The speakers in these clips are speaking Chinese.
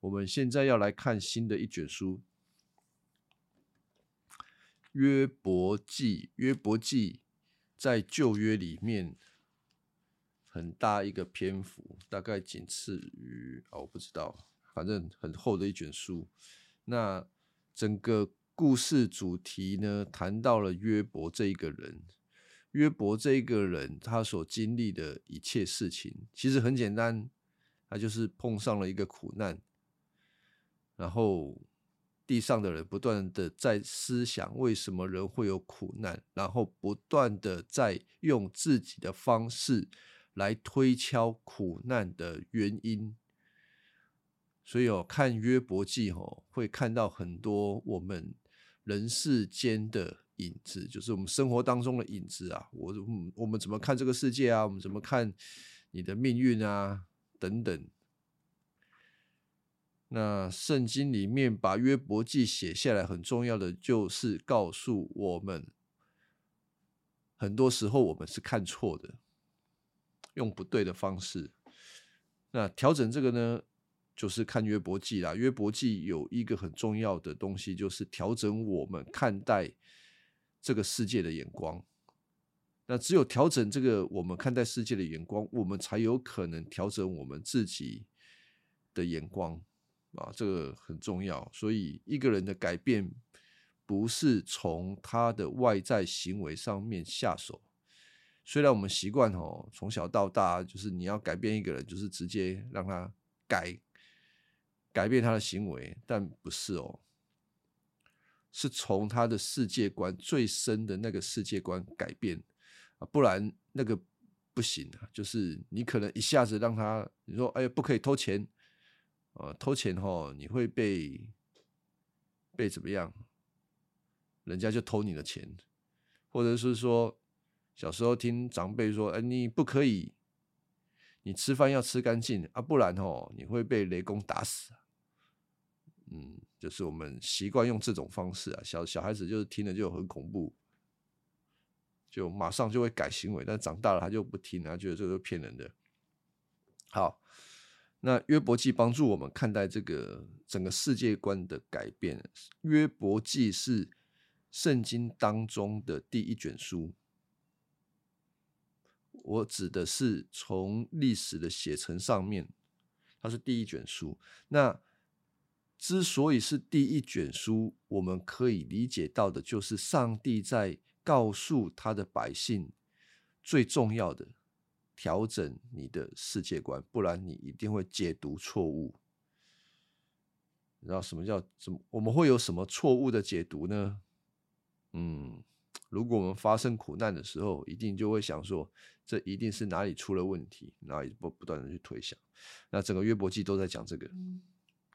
我们现在要来看新的一卷书《约伯记》。约伯记在旧约里面很大一个篇幅，大概仅次于啊，我不知道，反正很厚的一卷书。那整个故事主题呢，谈到了约伯这一个人。约伯这一个人，他所经历的一切事情，其实很简单，他就是碰上了一个苦难，然后地上的人不断的在思想为什么人会有苦难，然后不断的在用自己的方式来推敲苦难的原因。所以哦，看约伯记哦，会看到很多我们人世间的。影子就是我们生活当中的影子啊！我我们怎么看这个世界啊？我们怎么看你的命运啊？等等。那圣经里面把约伯记写下来，很重要的就是告诉我们，很多时候我们是看错的，用不对的方式。那调整这个呢，就是看约伯记啦。约伯记有一个很重要的东西，就是调整我们看待。这个世界的眼光，那只有调整这个我们看待世界的眼光，我们才有可能调整我们自己的眼光啊，这个很重要。所以一个人的改变不是从他的外在行为上面下手。虽然我们习惯哦，从小到大就是你要改变一个人，就是直接让他改改变他的行为，但不是哦。是从他的世界观最深的那个世界观改变啊，不然那个不行啊。就是你可能一下子让他，你说哎，不可以偷钱，呃，偷钱哈，你会被被怎么样？人家就偷你的钱，或者是说小时候听长辈说，哎，你不可以，你吃饭要吃干净啊，不然哦，你会被雷公打死。嗯。就是我们习惯用这种方式啊，小小孩子就是听了就很恐怖，就马上就会改行为，但长大了他就不听，他觉得这个是骗人的。好，那约伯记帮助我们看待这个整个世界观的改变。约伯记是圣经当中的第一卷书，我指的是从历史的写成上面，它是第一卷书。那之所以是第一卷书，我们可以理解到的，就是上帝在告诉他的百姓，最重要的调整你的世界观，不然你一定会解读错误。你知道什么叫什么？我们会有什么错误的解读呢？嗯，如果我们发生苦难的时候，一定就会想说，这一定是哪里出了问题，然后不不断的去推想。那整个约伯记都在讲这个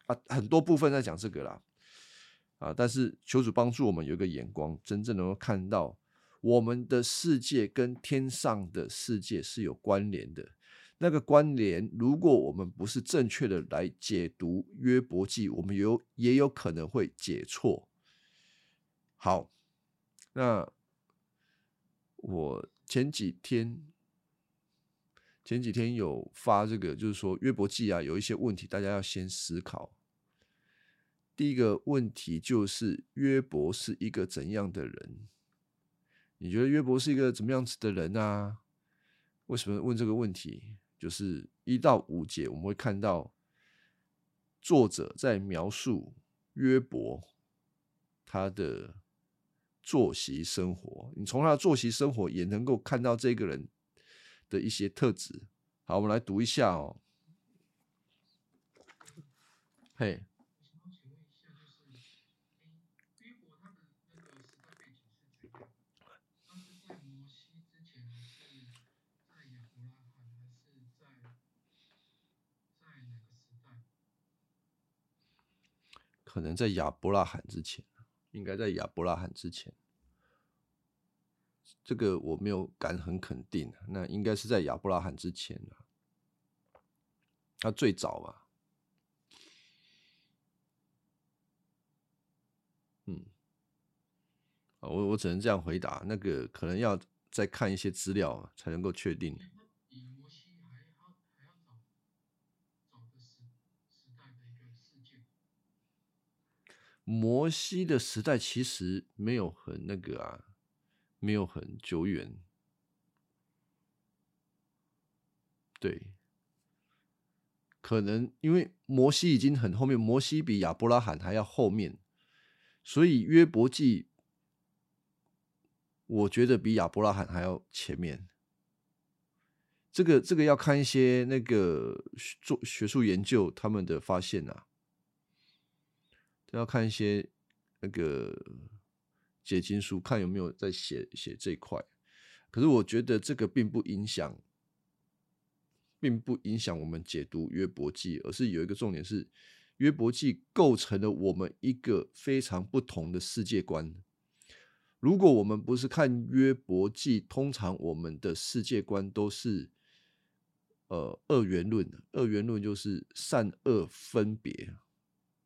啊。很多部分在讲这个啦，啊，但是求主帮助我们有一个眼光，真正能够看到我们的世界跟天上的世界是有关联的。那个关联，如果我们不是正确的来解读约伯记，我们有也有可能会解错。好，那我前几天前几天有发这个，就是说约伯记啊，有一些问题，大家要先思考。第一个问题就是约伯是一个怎样的人？你觉得约伯是一个怎么样子的人啊？为什么问这个问题？就是一到五节我们会看到作者在描述约伯他的作息生活。你从他的作息生活也能够看到这个人的一些特质。好，我们来读一下哦。嘿。可能在亚伯拉罕之前，应该在亚伯拉罕之前，这个我没有敢很肯定。那应该是在亚伯拉罕之前他最早嘛，嗯，我我只能这样回答。那个可能要再看一些资料才能够确定。摩西的时代其实没有很那个啊，没有很久远。对，可能因为摩西已经很后面，摩西比亚伯拉罕还要后面，所以约伯记，我觉得比亚伯拉罕还要前面。这个这个要看一些那个做学术研究他们的发现啊，要看一些那个解经书，看有没有在写写这一块。可是我觉得这个并不影响，并不影响我们解读约伯记，而是有一个重点是约伯记构成了我们一个非常不同的世界观。如果我们不是看约伯记，通常我们的世界观都是。呃，二元论，二元论就是善恶分别，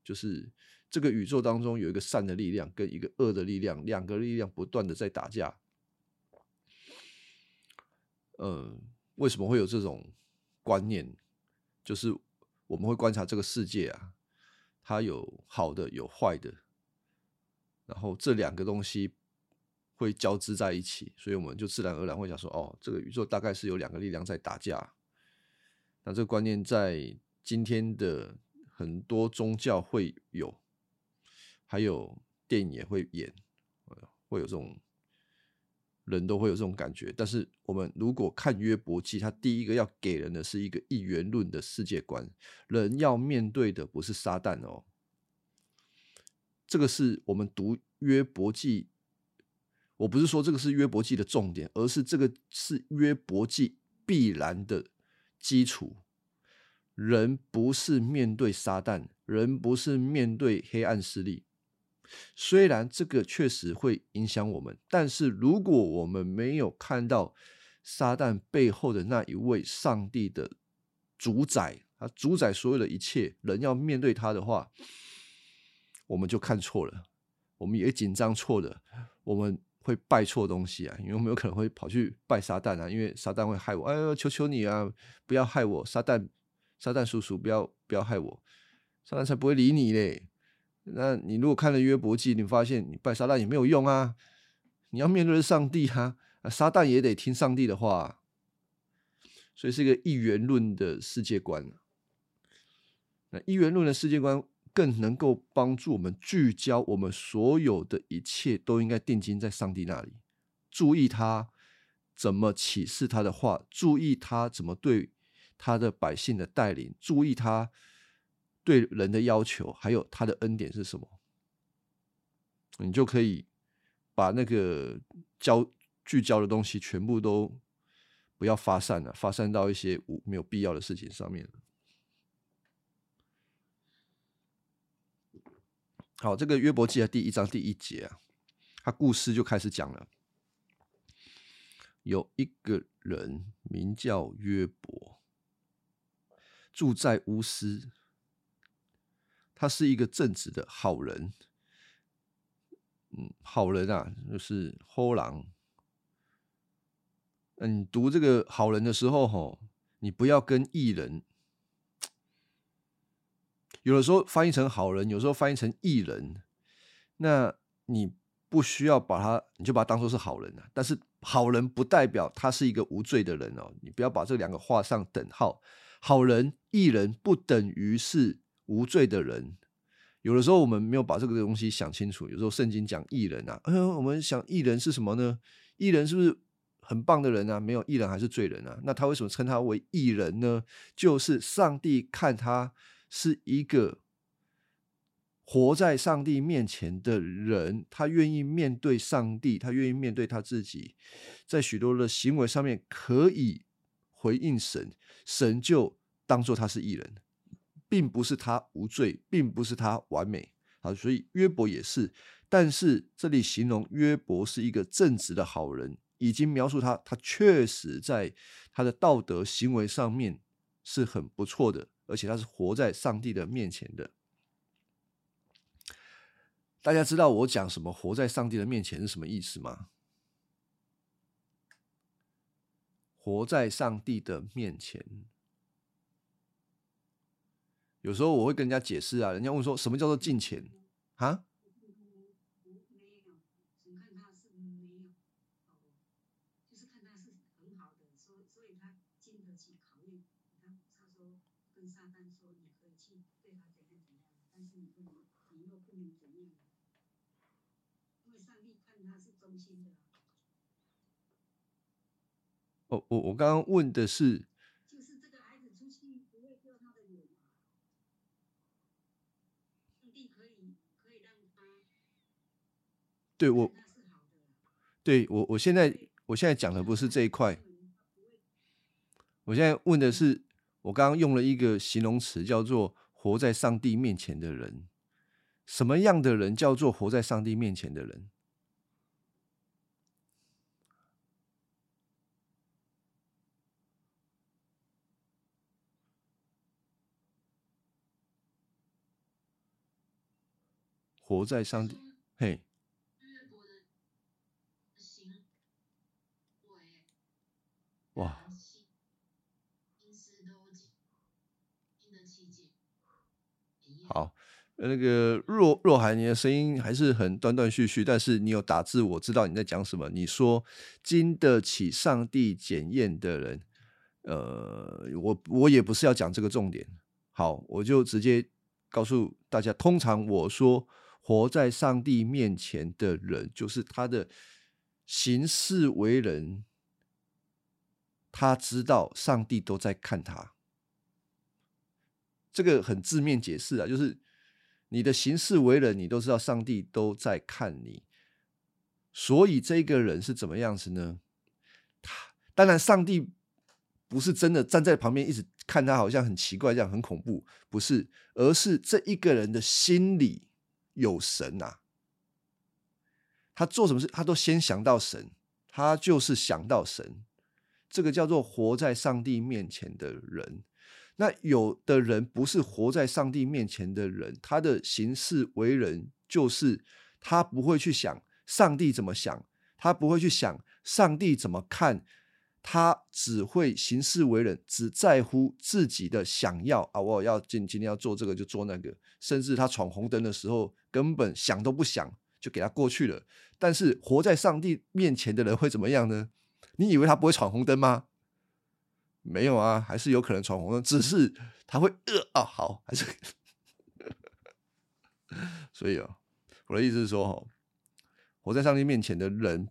就是这个宇宙当中有一个善的力量跟一个恶的力量，两个力量不断的在打架。嗯，为什么会有这种观念？就是我们会观察这个世界啊，它有好的有坏的，然后这两个东西会交织在一起，所以我们就自然而然会想说，哦，这个宇宙大概是有两个力量在打架。那这个观念在今天的很多宗教会有，还有电影也会演，会有这种人都会有这种感觉。但是我们如果看约伯记，他第一个要给人的是一个一元论的世界观，人要面对的不是撒旦哦。这个是我们读约伯记，我不是说这个是约伯记的重点，而是这个是约伯记必然的。基础，人不是面对撒旦，人不是面对黑暗势力。虽然这个确实会影响我们，但是如果我们没有看到撒旦背后的那一位上帝的主宰，他主宰所有的一切，人要面对他的话，我们就看错了，我们也紧张错了，我们。会拜错东西啊，因为我们有可能会跑去拜撒旦啊，因为撒旦会害我。哎呦，求求你啊，不要害我，撒旦，撒旦叔叔，不要不要害我，撒旦才不会理你嘞。那你如果看了约伯记，你发现你拜撒旦也没有用啊，你要面对上帝哈，撒旦也得听上帝的话，所以是一个一元论的世界观。那一元论的世界观。更能够帮助我们聚焦，我们所有的一切都应该定睛在上帝那里，注意他怎么启示他的话，注意他怎么对他的百姓的带领，注意他对人的要求，还有他的恩典是什么，你就可以把那个焦聚焦的东西全部都不要发散了，发散到一些无没有必要的事情上面。好，这个约伯记的第一章第一节啊，他故事就开始讲了。有一个人名叫约伯，住在乌斯，他是一个正直的好人。嗯，好人啊，就是后狼。嗯，读这个好人的时候，吼，你不要跟异人。有的时候翻译成好人，有时候翻译成异人，那你不需要把他，你就把他当做是好人了。但是好人不代表他是一个无罪的人哦，你不要把这两个画上等号。好人、异人不等于是无罪的人。有的时候我们没有把这个东西想清楚。有时候圣经讲异人啊，嗯，我们想异人是什么呢？异人是不是很棒的人啊？没有，异人还是罪人啊？那他为什么称他为异人呢？就是上帝看他。是一个活在上帝面前的人，他愿意面对上帝，他愿意面对他自己，在许多的行为上面可以回应神，神就当做他是艺人，并不是他无罪，并不是他完美啊。所以约伯也是，但是这里形容约伯是一个正直的好人，已经描述他，他确实在他的道德行为上面是很不错的。而且他是活在上帝的面前的。大家知道我讲什么“活在上帝的面前”是什么意思吗？活在上帝的面前，有时候我会跟人家解释啊，人家问说什么叫做进钱啊？哦，我我刚刚问的是。对我。对我我现在我现在讲的不是这一块，我现在问的是，我刚刚用了一个形容词，叫做活在上帝面前的人。什么样的人叫做活在上帝面前的人？活在上帝，嘿，约伯的行为，哇，心思都经得起检验。好，呃那个若若涵，你的声音还是很断断续续，但是你有打字，我知道你在讲什么。你说经得起上帝检验的人，呃，我我也不是要讲这个重点。好，我就直接告诉大家，通常我说活在上帝面前的人，就是他的行事为人，他知道上帝都在看他。这个很字面解释啊，就是你的行事为人，你都知道上帝都在看你，所以这个人是怎么样子呢？他当然，上帝不是真的站在旁边一直看他，好像很奇怪这样，很恐怖，不是，而是这一个人的心里有神啊。他做什么事，他都先想到神，他就是想到神，这个叫做活在上帝面前的人。那有的人不是活在上帝面前的人，他的行事为人就是他不会去想上帝怎么想，他不会去想上帝怎么看，他只会行事为人，只在乎自己的想要啊！我要今今天要做这个就做那个，甚至他闯红灯的时候根本想都不想就给他过去了。但是活在上帝面前的人会怎么样呢？你以为他不会闯红灯吗？没有啊，还是有可能闯红灯，只是他会呃啊，好，还是。所以啊，我的意思是说，哈，活在上帝面前的人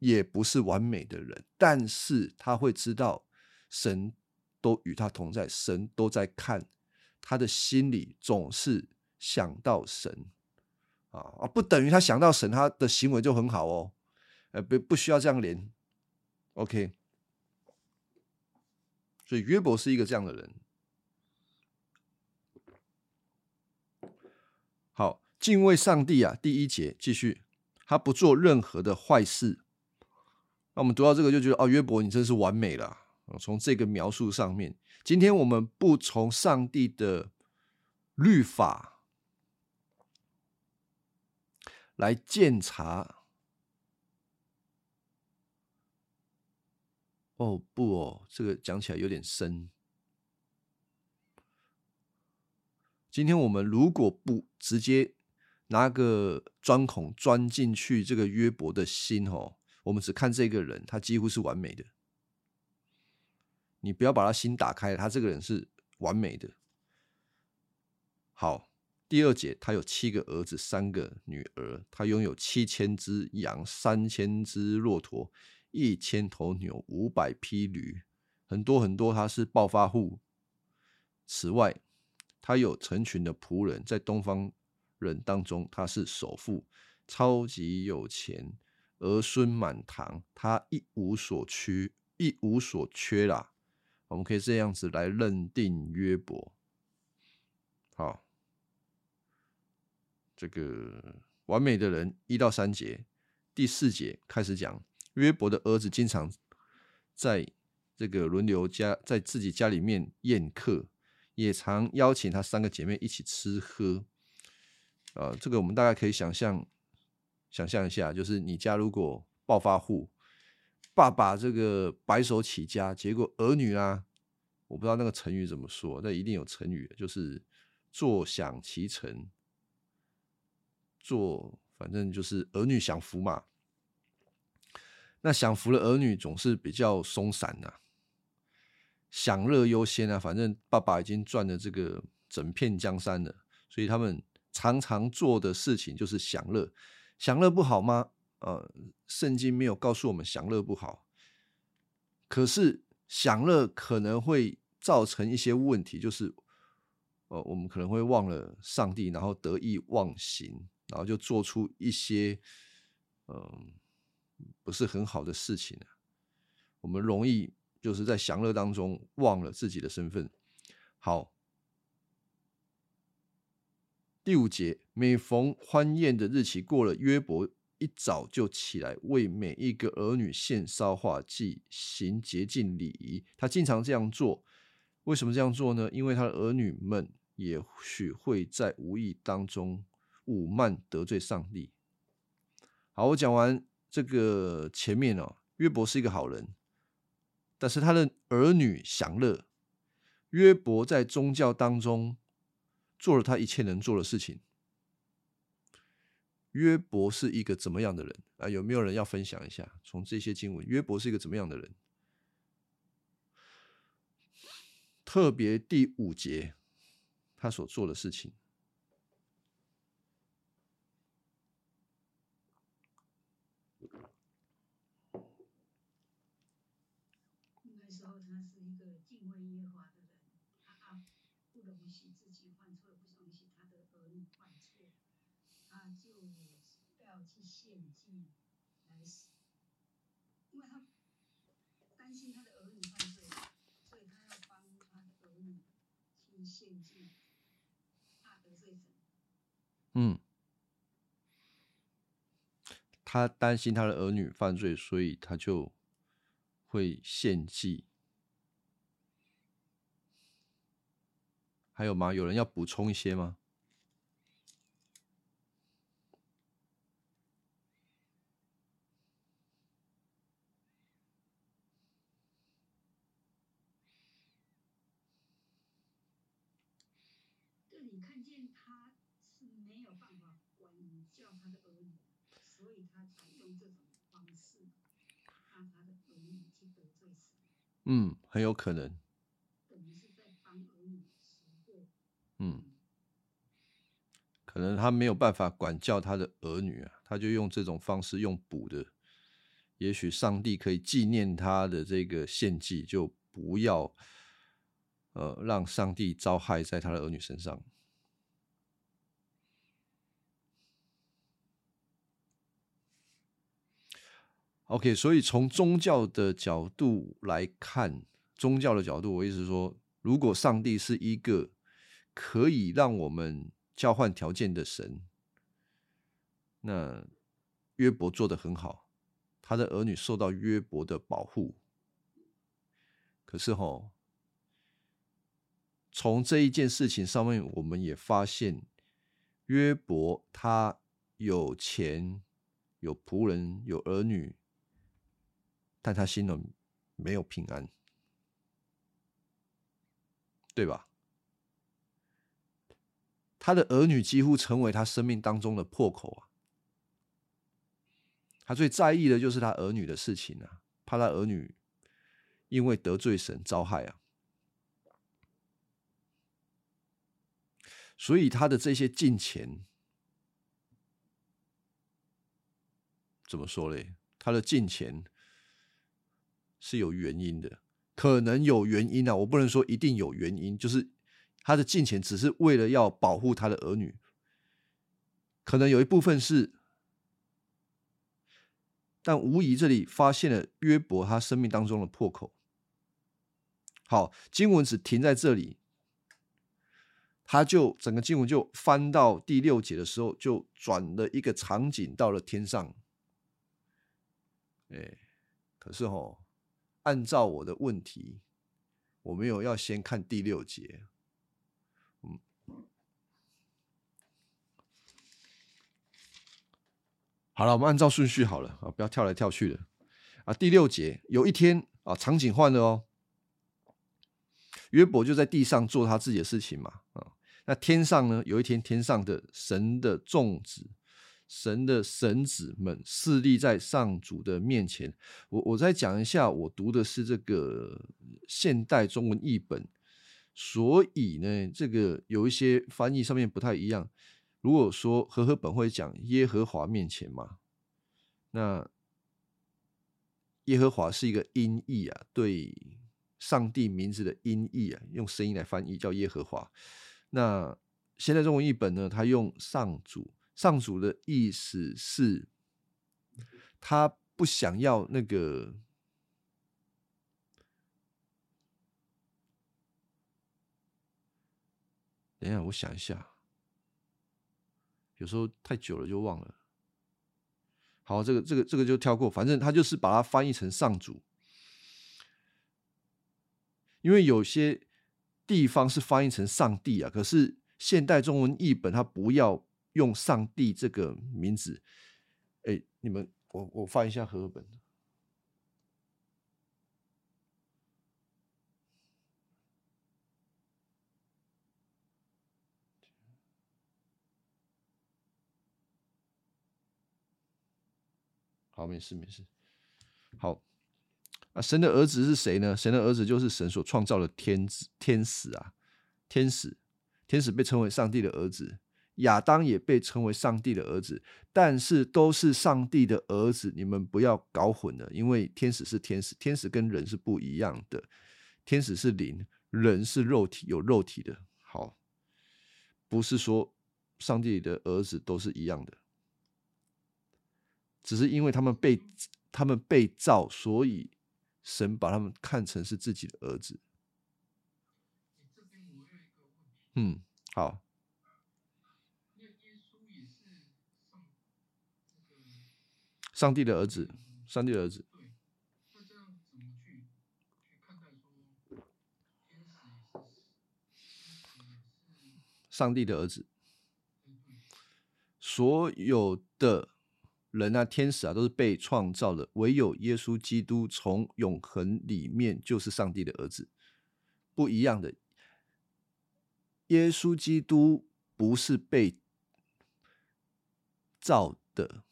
也不是完美的人，但是他会知道神都与他同在，神都在看，他的心里总是想到神。啊啊，不等于他想到神，他的行为就很好哦，呃，不不需要这样连，OK。所以约伯是一个这样的人。好，敬畏上帝啊，第一节继续，他不做任何的坏事。那我们读到这个就觉得，哦，约伯你真是完美了。从这个描述上面，今天我们不从上帝的律法来鉴察。哦不哦，这个讲起来有点深。今天我们如果不直接拿个钻孔钻进去这个约伯的心哦，我们只看这个人，他几乎是完美的。你不要把他心打开，他这个人是完美的。好，第二节，他有七个儿子，三个女儿，他拥有七千只羊，三千只骆驼。一千头牛，五百匹驴，很多很多，他是暴发户。此外，他有成群的仆人，在东方人当中，他是首富，超级有钱，儿孙满堂，他一无所缺，一无所缺啦。我们可以这样子来认定约伯。好，这个完美的人一到三节，第四节开始讲。约伯的儿子经常在这个轮流家在自己家里面宴客，也常邀请他三个姐妹一起吃喝。呃，这个我们大概可以想象，想象一下，就是你家如果暴发户，爸爸这个白手起家，结果儿女啊，我不知道那个成语怎么说，那一定有成语，就是坐享其成，做反正就是儿女享福嘛。那享福的儿女总是比较松散呐，享乐优先啊，反正爸爸已经赚了这个整片江山了，所以他们常常做的事情就是享乐。享乐不好吗？呃，圣经没有告诉我们享乐不好，可是享乐可能会造成一些问题，就是呃，我们可能会忘了上帝，然后得意忘形，然后就做出一些嗯不是很好的事情我们容易就是在享乐当中忘了自己的身份。好，第五节，每逢欢宴的日期过了，约伯。一早就起来为每一个儿女献烧化祭，行洁净礼仪。他经常这样做。为什么这样做呢？因为他的儿女们也许会在无意当中武慢得罪上帝。好，我讲完这个前面哦，约伯是一个好人，但是他的儿女享乐。约伯在宗教当中做了他一切能做的事情。约伯是一个怎么样的人啊？有没有人要分享一下？从这些经文，约伯是一个怎么样的人？特别第五节，他所做的事情。献祭来死，因为他担心他的儿女犯罪，所以他要帮他的儿女去献祭，怕得罪神。嗯。他担心他的儿女犯罪，所以他就会献祭。还有吗？有人要补充一些吗？嗯，很有可能。嗯，可能他没有办法管教他的儿女啊，他就用这种方式用补的。也许上帝可以纪念他的这个献祭，就不要呃让上帝遭害在他的儿女身上。OK，所以从宗教的角度来看，宗教的角度，我意思说，如果上帝是一个可以让我们交换条件的神，那约伯做的很好，他的儿女受到约伯的保护。可是哈，从这一件事情上面，我们也发现约伯他有钱、有仆人、有儿女。但他心里没有平安，对吧？他的儿女几乎成为他生命当中的破口啊！他最在意的就是他儿女的事情啊，怕他儿女因为得罪神遭害啊，所以他的这些金钱怎么说嘞？他的金钱。是有原因的，可能有原因啊，我不能说一定有原因。就是他的金钱只是为了要保护他的儿女，可能有一部分是，但无疑这里发现了约伯他生命当中的破口。好，经文只停在这里，他就整个经文就翻到第六节的时候，就转了一个场景到了天上。哎，可是哦。按照我的问题，我没有要先看第六节。嗯，好了，我们按照顺序好了啊，不要跳来跳去的啊。第六节，有一天啊，场景换了哦，约伯就在地上做他自己的事情嘛啊。那天上呢，有一天天上的神的众子神的神子们侍立在上主的面前。我我再讲一下，我读的是这个现代中文译本，所以呢，这个有一些翻译上面不太一样。如果说和合本会讲耶和华面前嘛，那耶和华是一个音译啊，对上帝名字的音译啊，用声音来翻译叫耶和华。那现在中文译本呢，他用上主，上主的意思是，他不想要那个。等一下，我想一下，有时候太久了就忘了。好，这个这个这个就跳过，反正他就是把它翻译成上主，因为有些地方是翻译成上帝啊，可是。现代中文译本，它不要用“上帝”这个名字。哎，你们，我我翻一下和合本。好，没事没事。好，啊，神的儿子是谁呢？神的儿子就是神所创造的天子、天使啊，天使。天使被称为上帝的儿子，亚当也被称为上帝的儿子，但是都是上帝的儿子。你们不要搞混了，因为天使是天使，天使跟人是不一样的。天使是灵，人是肉体，有肉体的。好，不是说上帝的儿子都是一样的，只是因为他们被他们被造，所以神把他们看成是自己的儿子。嗯，好。上帝的儿子，上帝的儿子。上帝的儿子，所有的人啊，天使啊，都是被创造的，唯有耶稣基督从永恒里面就是上帝的儿子，不一样的。耶稣基督不是被造的，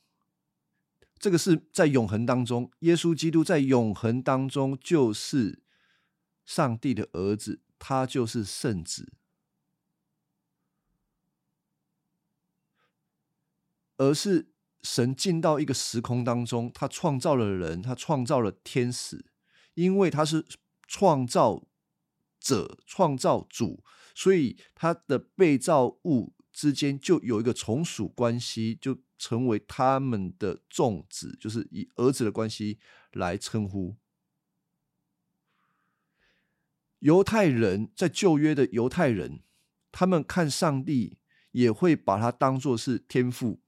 这个是在永恒当中。耶稣基督在永恒当中就是上帝的儿子，他就是圣子，而是神进到一个时空当中，他创造了人，他创造了天使，因为他是创造者，创造主。所以，他的被造物之间就有一个从属关系，就成为他们的众子，就是以儿子的关系来称呼。犹太人在旧约的犹太人，他们看上帝也会把他当作是天父，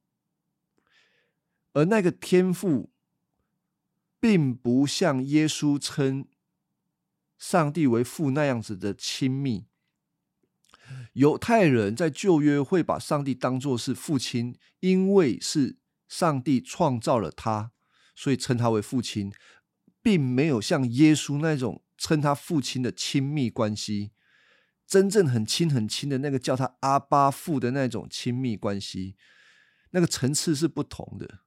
而那个天父，并不像耶稣称上帝为父那样子的亲密。犹太人在旧约会把上帝当作是父亲，因为是上帝创造了他，所以称他为父亲，并没有像耶稣那种称他父亲的亲密关系，真正很亲很亲的那个叫他阿巴父的那种亲密关系，那个层次是不同的。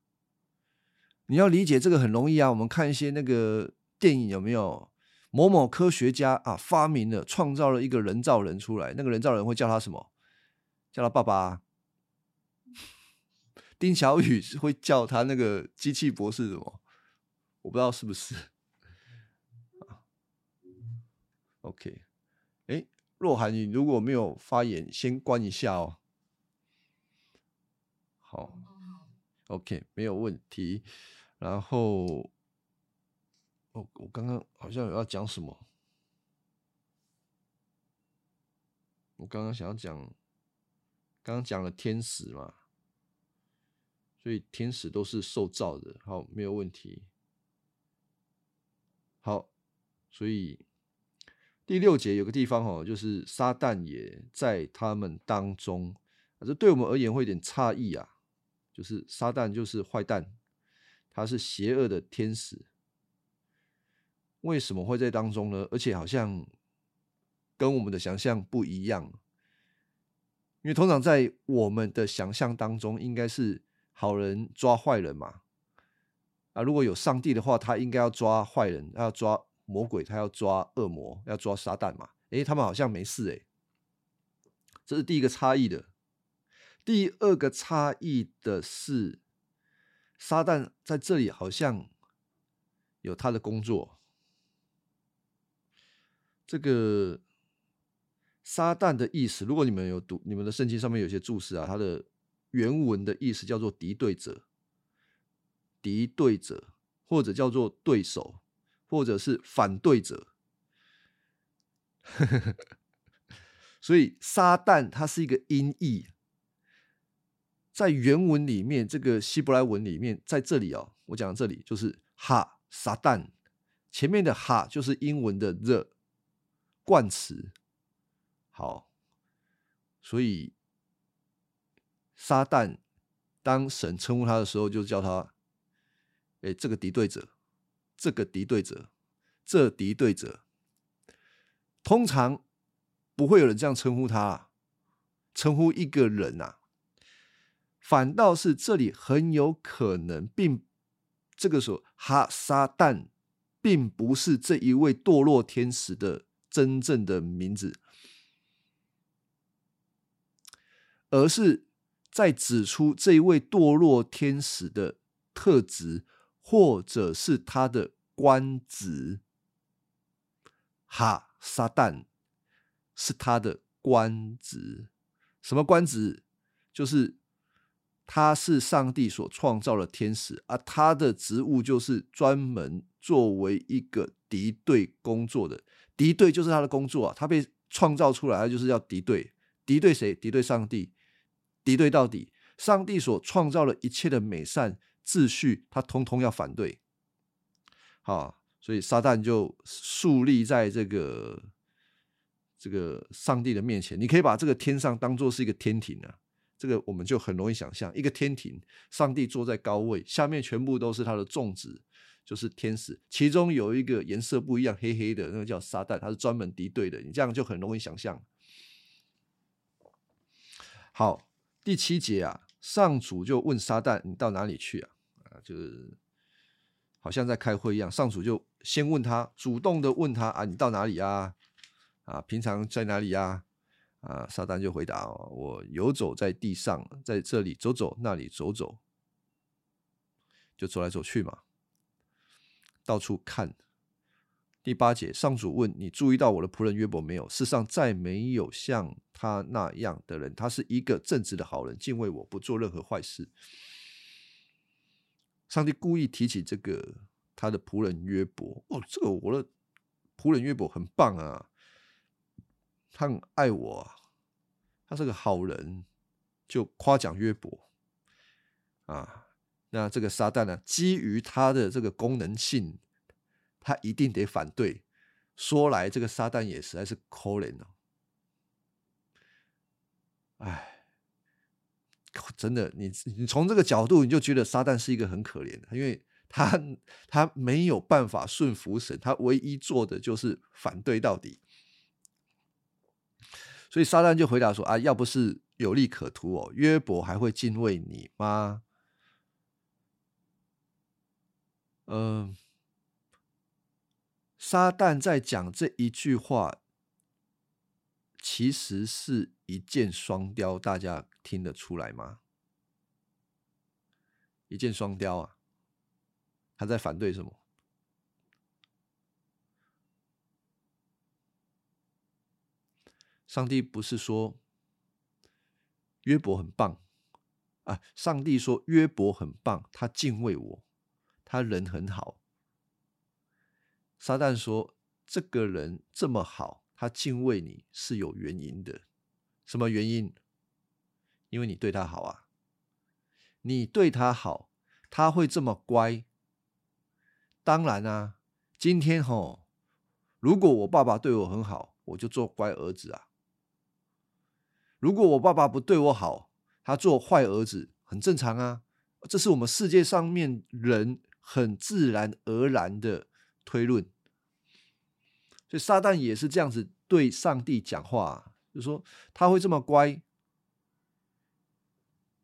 你要理解这个很容易啊，我们看一些那个电影有没有？某某科学家啊，发明了、创造了一个人造人出来。那个人造人会叫他什么？叫他爸爸。丁小雨会叫他那个机器博士什么？我不知道是不是。OK，哎，若涵，你如果没有发言，先关一下哦。好，OK，没有问题。然后。哦，我刚刚好像有要讲什么？我刚刚想要讲，刚刚讲了天使嘛，所以天使都是受造的，好，没有问题。好，所以第六节有个地方哦，就是撒旦也在他们当中，这对我们而言会有点诧异啊，就是撒旦就是坏蛋，他是邪恶的天使。为什么会在当中呢？而且好像跟我们的想象不一样，因为通常在我们的想象当中，应该是好人抓坏人嘛。啊，如果有上帝的话，他应该要抓坏人，要抓魔鬼，他要抓恶魔，要抓撒旦嘛。诶，他们好像没事诶。这是第一个差异的。第二个差异的是，撒旦在这里好像有他的工作。这个撒旦的意思，如果你们有读你们的圣经上面有些注释啊，它的原文的意思叫做敌对者。敌对者，或者叫做对手，或者是反对者。所以撒旦它是一个音译，在原文里面，这个希伯来文里面，在这里哦，我讲这里就是哈撒旦，前面的哈就是英文的 the 冠词。好，所以撒旦当神称呼他的时候，就叫他。哎，这个敌对者，这个敌对者，这敌对者，通常不会有人这样称呼他，称呼一个人呐。反倒是这里很有可能，并这个时候哈撒旦并不是这一位堕落天使的真正的名字，而是在指出这一位堕落天使的特质。或者是他的官职，哈撒旦是他的官职，什么官职？就是他是上帝所创造的天使，而他的职务就是专门作为一个敌对工作的，敌对就是他的工作啊。他被创造出来，他就是要敌对，敌对谁？敌对上帝，敌对到底。上帝所创造的一切的美善。秩序，他通通要反对，好，所以撒旦就树立在这个这个上帝的面前。你可以把这个天上当做是一个天庭啊，这个我们就很容易想象，一个天庭，上帝坐在高位，下面全部都是他的众子，就是天使，其中有一个颜色不一样，黑黑的那个叫撒旦，他是专门敌对的。你这样就很容易想象。好，第七节啊。上主就问撒旦：“你到哪里去啊？”啊，就是好像在开会一样。上主就先问他，主动的问他：“啊，你到哪里啊？啊，平常在哪里呀？”啊，撒旦就回答：“我游走在地上，在这里走走，那里走走，就走来走去嘛，到处看。”第八节，上主问你：“注意到我的仆人约伯没有？世上再没有像他那样的人。他是一个正直的好人，敬畏我不做任何坏事。”上帝故意提起这个他的仆人约伯。哦，这个我的仆人约伯很棒啊，他很爱我，他是个好人，就夸奖约伯。啊，那这个撒旦呢，基于他的这个功能性。他一定得反对。说来，这个撒旦也实在是可怜哦。哎，真的，你你从这个角度，你就觉得撒旦是一个很可怜的，因为他他没有办法顺服神，他唯一做的就是反对到底。所以撒旦就回答说：“啊，要不是有利可图哦，约伯还会敬畏你吗？”嗯。撒旦在讲这一句话，其实是一箭双雕，大家听得出来吗？一箭双雕啊！他在反对什么？上帝不是说约伯很棒啊？上帝说约伯很棒，他敬畏我，他人很好。撒旦说：“这个人这么好，他敬畏你是有原因的。什么原因？因为你对他好啊。你对他好，他会这么乖。当然啊，今天吼，如果我爸爸对我很好，我就做乖儿子啊。如果我爸爸不对我好，他做坏儿子，很正常啊。这是我们世界上面人很自然而然的。”推论，所以撒旦也是这样子对上帝讲话，就说他会这么乖。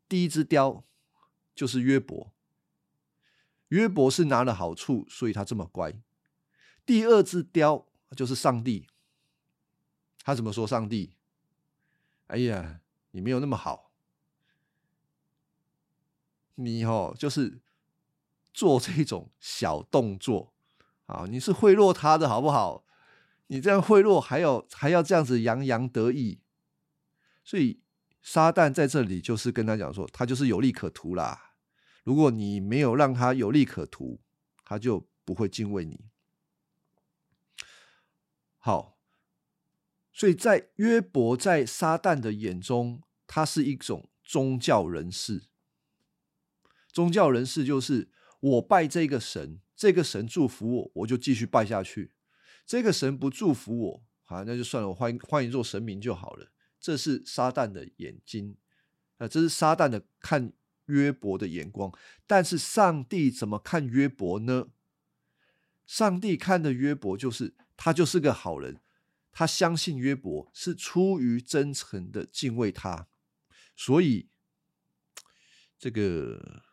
第一只雕就是约伯。约伯是拿了好处，所以他这么乖。第二只雕就是上帝，他怎么说？上帝，哎呀，你没有那么好，你哦，就是做这种小动作啊，你是贿赂他的好不好？你这样贿赂，还要还要这样子洋洋得意，所以撒旦在这里就是跟他讲说，他就是有利可图啦。如果你没有让他有利可图，他就不会敬畏你。好，所以在约伯在撒旦的眼中，他是一种宗教人士。宗教人士就是我拜这个神，这个神祝福我，我就继续拜下去。这个神不祝福我，好，那就算了，我换换一座神明就好了。这是撒旦的眼睛，啊，这是撒旦的看约伯的眼光。但是上帝怎么看约伯呢？上帝看的约伯就是他就是个好人，他相信约伯是出于真诚的敬畏他，所以这个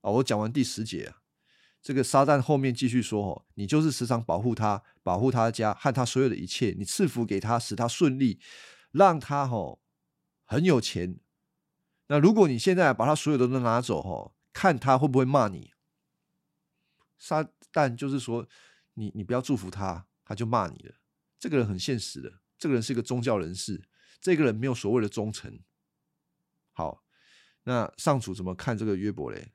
啊，我讲完第十节啊。这个撒旦后面继续说：“哦，你就是时常保护他，保护他的家和他所有的一切，你赐福给他，使他顺利，让他哦很有钱。那如果你现在把他所有的都拿走，哦，看他会不会骂你？撒旦就是说，你你不要祝福他，他就骂你了。这个人很现实的，这个人是一个宗教人士，这个人没有所谓的忠诚。好，那上主怎么看这个约伯嘞？”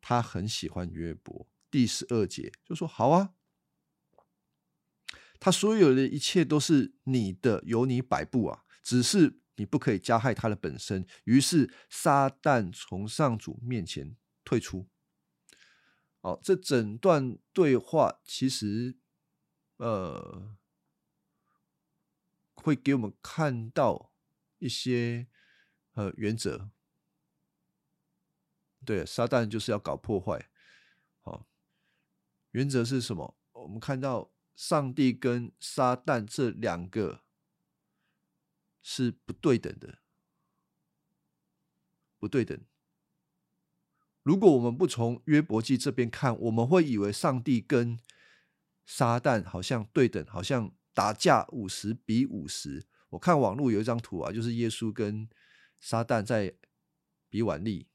他很喜欢约伯，第十二节就说：“好啊，他所有的一切都是你的，由你摆布啊，只是你不可以加害他的本身。”于是撒旦从上主面前退出。好，这整段对话其实，呃，会给我们看到一些呃原则。对，撒旦就是要搞破坏。好，原则是什么？我们看到上帝跟撒旦这两个是不对等的，不对等。如果我们不从约伯记这边看，我们会以为上帝跟撒旦好像对等，好像打架五十比五十。我看网络有一张图啊，就是耶稣跟撒旦在比腕力。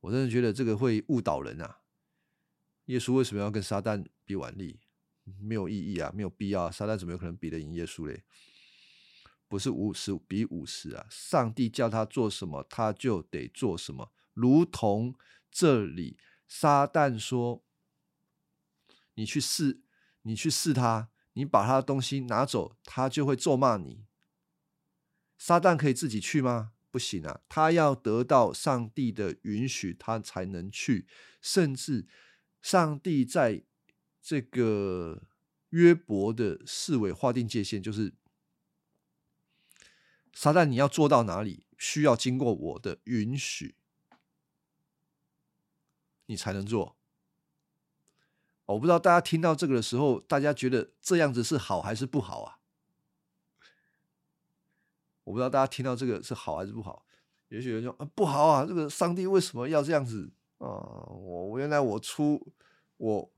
我真的觉得这个会误导人啊！耶稣为什么要跟撒旦比腕力？没有意义啊，没有必要。啊撒旦怎么有可能比得赢耶稣嘞？不是五十比五十啊！上帝叫他做什么，他就得做什么。如同这里，撒旦说：“你去试，你去试他，你把他的东西拿走，他就会咒骂你。”撒旦可以自己去吗？不行啊，他要得到上帝的允许，他才能去。甚至上帝在这个约伯的视为划定界限，就是撒旦，你要做到哪里，需要经过我的允许，你才能做。我不知道大家听到这个的时候，大家觉得这样子是好还是不好啊？我不知道大家听到这个是好还是不好，也许人说啊不好啊，这个上帝为什么要这样子啊？我我原来我出我，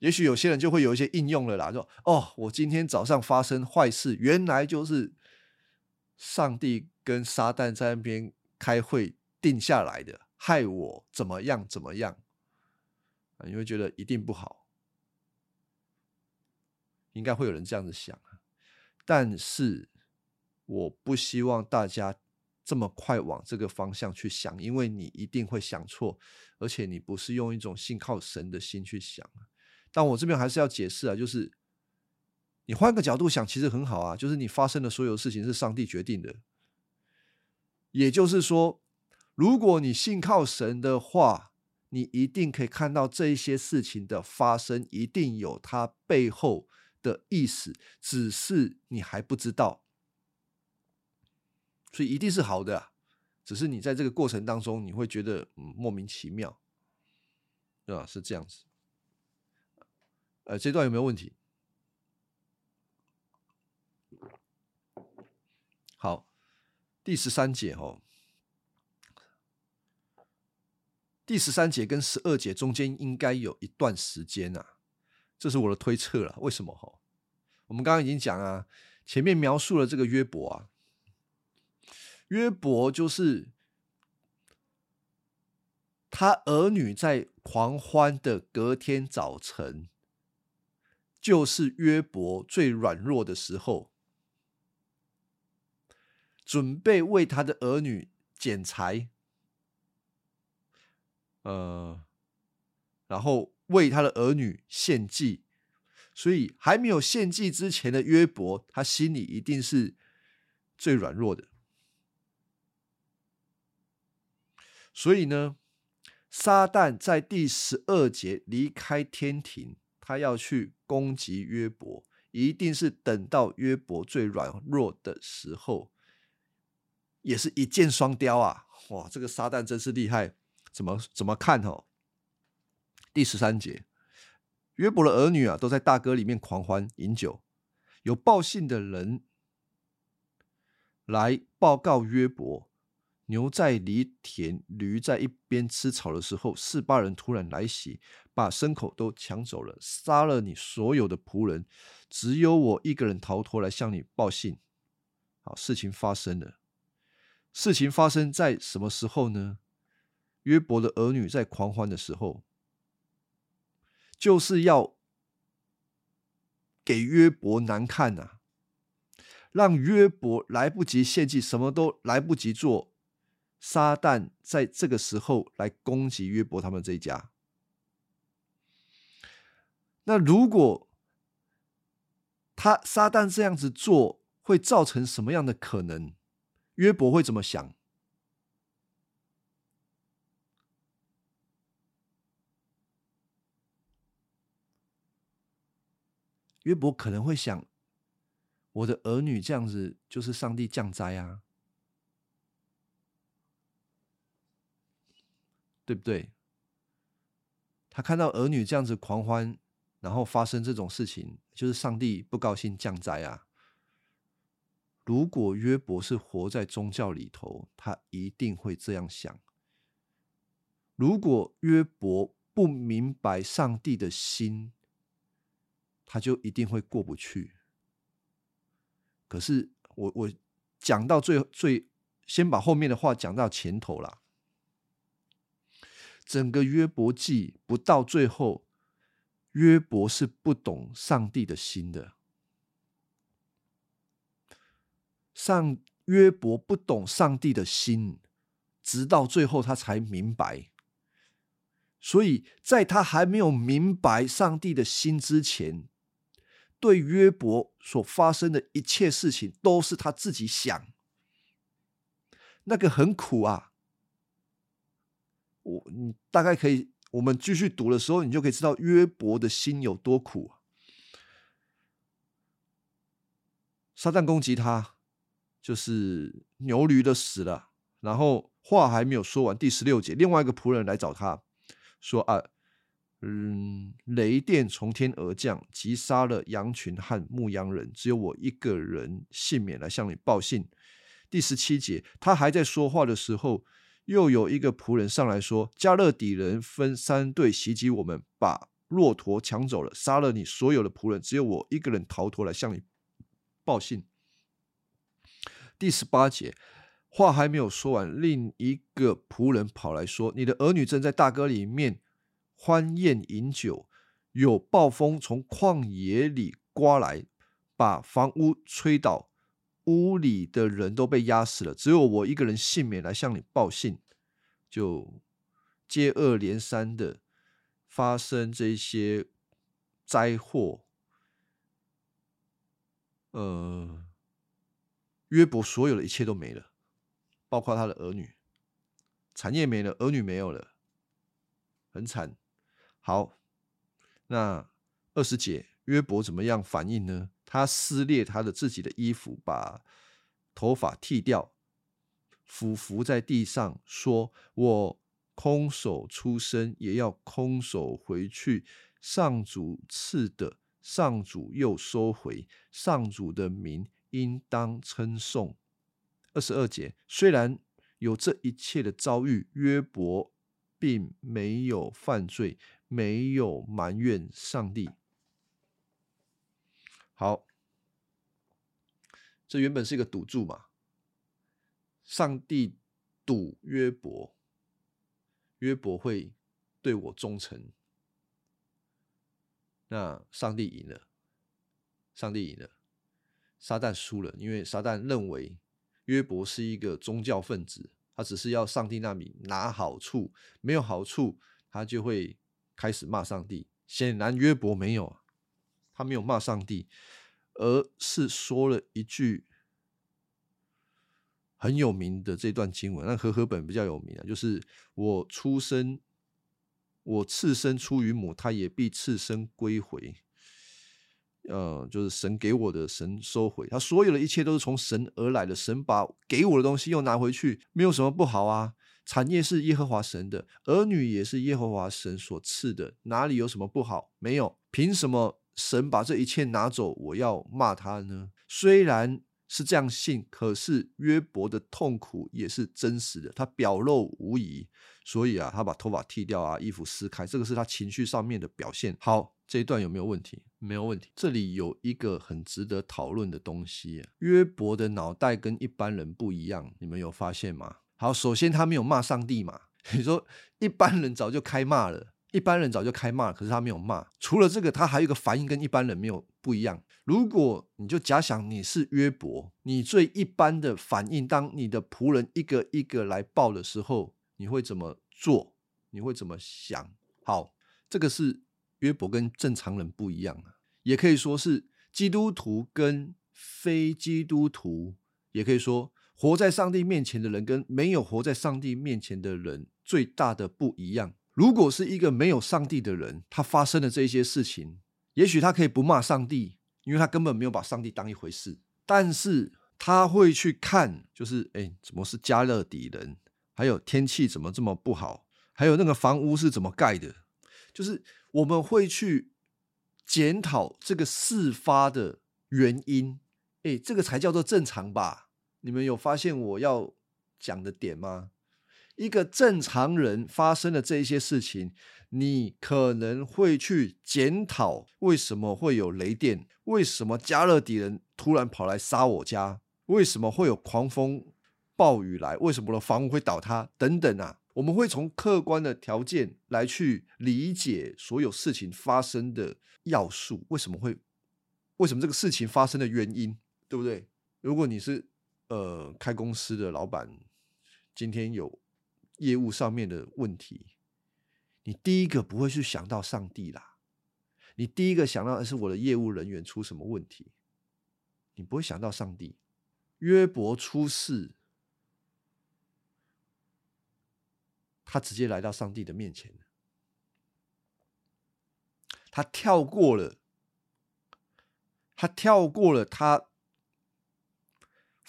也许有些人就会有一些应用了啦，说哦，我今天早上发生坏事，原来就是上帝跟撒旦在那边开会定下来的，害我怎么样怎么样啊？你会觉得一定不好，应该会有人这样子想啊，但是。我不希望大家这么快往这个方向去想，因为你一定会想错，而且你不是用一种信靠神的心去想。但我这边还是要解释啊，就是你换个角度想，其实很好啊，就是你发生的所有事情是上帝决定的。也就是说，如果你信靠神的话，你一定可以看到这一些事情的发生，一定有它背后的意思，只是你还不知道。所以一定是好的，只是你在这个过程当中，你会觉得嗯莫名其妙，对吧？是这样子。呃，这段有没有问题？好，第十三节哦，第十三节跟十二节中间应该有一段时间啊，这是我的推测了。为什么？哈，我们刚刚已经讲啊，前面描述了这个约伯啊，约伯就是他儿女在狂欢的隔天早晨，就是约伯最软弱的时候，准备为他的儿女剪裁。呃，然后为他的儿女献祭，所以还没有献祭之前的约伯，他心里一定是最软弱的。所以呢，撒旦在第十二节离开天庭，他要去攻击约伯，一定是等到约伯最软弱的时候，也是一箭双雕啊！哇，这个撒旦真是厉害。怎么怎么看哦？第十三节，约伯的儿女啊，都在大哥里面狂欢饮酒。有报信的人来报告约伯，牛在犁田，驴在一边吃草的时候，四八人突然来袭，把牲口都抢走了，杀了你所有的仆人，只有我一个人逃脱来向你报信。好，事情发生了。事情发生在什么时候呢？约伯的儿女在狂欢的时候，就是要给约伯难看呐，让约伯来不及献祭，什么都来不及做。撒旦在这个时候来攻击约伯他们这一家。那如果他撒旦这样子做，会造成什么样的可能？约伯会怎么想？约伯可能会想：我的儿女这样子，就是上帝降灾啊，对不对？他看到儿女这样子狂欢，然后发生这种事情，就是上帝不高兴降灾啊。如果约伯是活在宗教里头，他一定会这样想。如果约伯不明白上帝的心，他就一定会过不去。可是我我讲到最最，先把后面的话讲到前头了。整个约伯记不到最后，约伯是不懂上帝的心的。上约伯不懂上帝的心，直到最后他才明白。所以在他还没有明白上帝的心之前。对约伯所发生的一切事情，都是他自己想，那个很苦啊。我你大概可以，我们继续读的时候，你就可以知道约伯的心有多苦。撒旦攻击他，就是牛驴的死了，然后话还没有说完，第十六节，另外一个仆人来找他说啊。嗯，雷电从天而降，击杀了羊群和牧羊人，只有我一个人幸免来向你报信。第十七节，他还在说话的时候，又有一个仆人上来说：“加勒底人分三队袭击我们，把骆驼抢走了，杀了你所有的仆人，只有我一个人逃脱来向你报信。”第十八节，话还没有说完，另一个仆人跑来说：“你的儿女正在大哥里面。”欢宴饮酒，有暴风从旷野里刮来，把房屋吹倒，屋里的人都被压死了，只有我一个人幸免，来向你报信。就接二连三的发生这些灾祸。呃，约伯所有的一切都没了，包括他的儿女，产业没了，儿女没有了，很惨。好，那二十节约伯怎么样反应呢？他撕裂他的自己的衣服，把头发剃掉，俯伏在地上，说：“我空手出生，也要空手回去。上主赐的，上主又收回，上主的名应当称颂。”二十二节虽然有这一切的遭遇，约伯并没有犯罪，没有埋怨上帝。好，这原本是一个赌注嘛。上帝赌约伯，约伯会对我忠诚。那上帝赢了，上帝赢了，撒旦输了，因为撒旦认为约伯是一个宗教分子，他只是要上帝那里拿好处，没有好处，他就会开始骂上帝。显然约伯没有。他没有骂上帝，而是说了一句很有名的这段经文。那和合本比较有名啊，就是我出生，我次生出于母，他也必次生归回。呃，就是神给我的，神收回。他所有的一切都是从神而来的，神把给我的东西又拿回去，没有什么不好啊。产业是耶和华神的，儿女也是耶和华神所赐的，哪里有什么不好？没有，凭什么？神把这一切拿走，我要骂他呢？虽然是这样信，可是约伯的痛苦也是真实的，他表露无遗。所以啊，他把头发剃掉啊，衣服撕开，这个是他情绪上面的表现。好，这一段有没有问题？没有问题。这里有一个很值得讨论的东西：约伯的脑袋跟一般人不一样，你们有发现吗？好，首先他没有骂上帝嘛？你说一般人早就开骂了。一般人早就开骂，可是他没有骂。除了这个，他还有一个反应跟一般人没有不一样。如果你就假想你是约伯，你最一般的反应，当你的仆人一个一个来报的时候，你会怎么做？你会怎么想？好，这个是约伯跟正常人不一样啊，也可以说是基督徒跟非基督徒，也可以说活在上帝面前的人跟没有活在上帝面前的人最大的不一样。如果是一个没有上帝的人，他发生的这些事情，也许他可以不骂上帝，因为他根本没有把上帝当一回事。但是他会去看，就是哎，怎么是加勒底人？还有天气怎么这么不好？还有那个房屋是怎么盖的？就是我们会去检讨这个事发的原因。哎，这个才叫做正常吧？你们有发现我要讲的点吗？一个正常人发生的这一些事情，你可能会去检讨为什么会有雷电，为什么加勒底人突然跑来杀我家，为什么会有狂风暴雨来，为什么的房屋会倒塌等等啊？我们会从客观的条件来去理解所有事情发生的要素，为什么会，为什么这个事情发生的原因，对不对？如果你是呃开公司的老板，今天有。业务上面的问题，你第一个不会去想到上帝啦，你第一个想到的是我的业务人员出什么问题，你不会想到上帝。约伯出事，他直接来到上帝的面前他跳过了，他跳过了他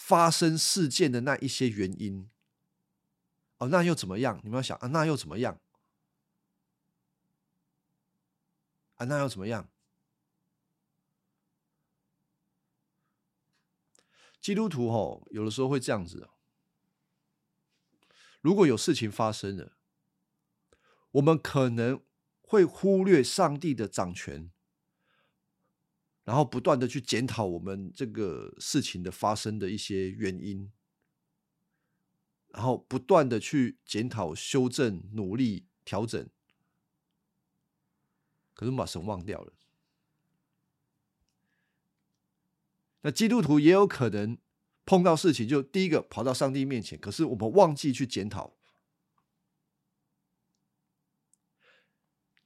发生事件的那一些原因。哦，那又怎么样？你们要想啊，那又怎么样？啊，那又怎么样？基督徒吼，有的时候会这样子：如果有事情发生了，我们可能会忽略上帝的掌权，然后不断的去检讨我们这个事情的发生的一些原因。然后不断的去检讨、修正、努力调整，可是我们把神忘掉了。那基督徒也有可能碰到事情，就第一个跑到上帝面前，可是我们忘记去检讨。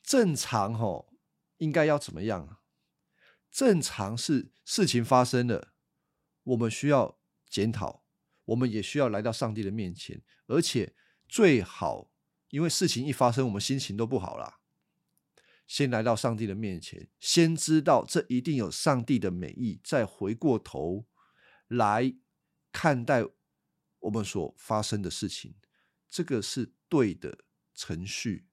正常吼，应该要怎么样啊？正常是事情发生了，我们需要检讨。我们也需要来到上帝的面前，而且最好，因为事情一发生，我们心情都不好啦。先来到上帝的面前，先知道这一定有上帝的美意，再回过头来看待我们所发生的事情，这个是对的程序。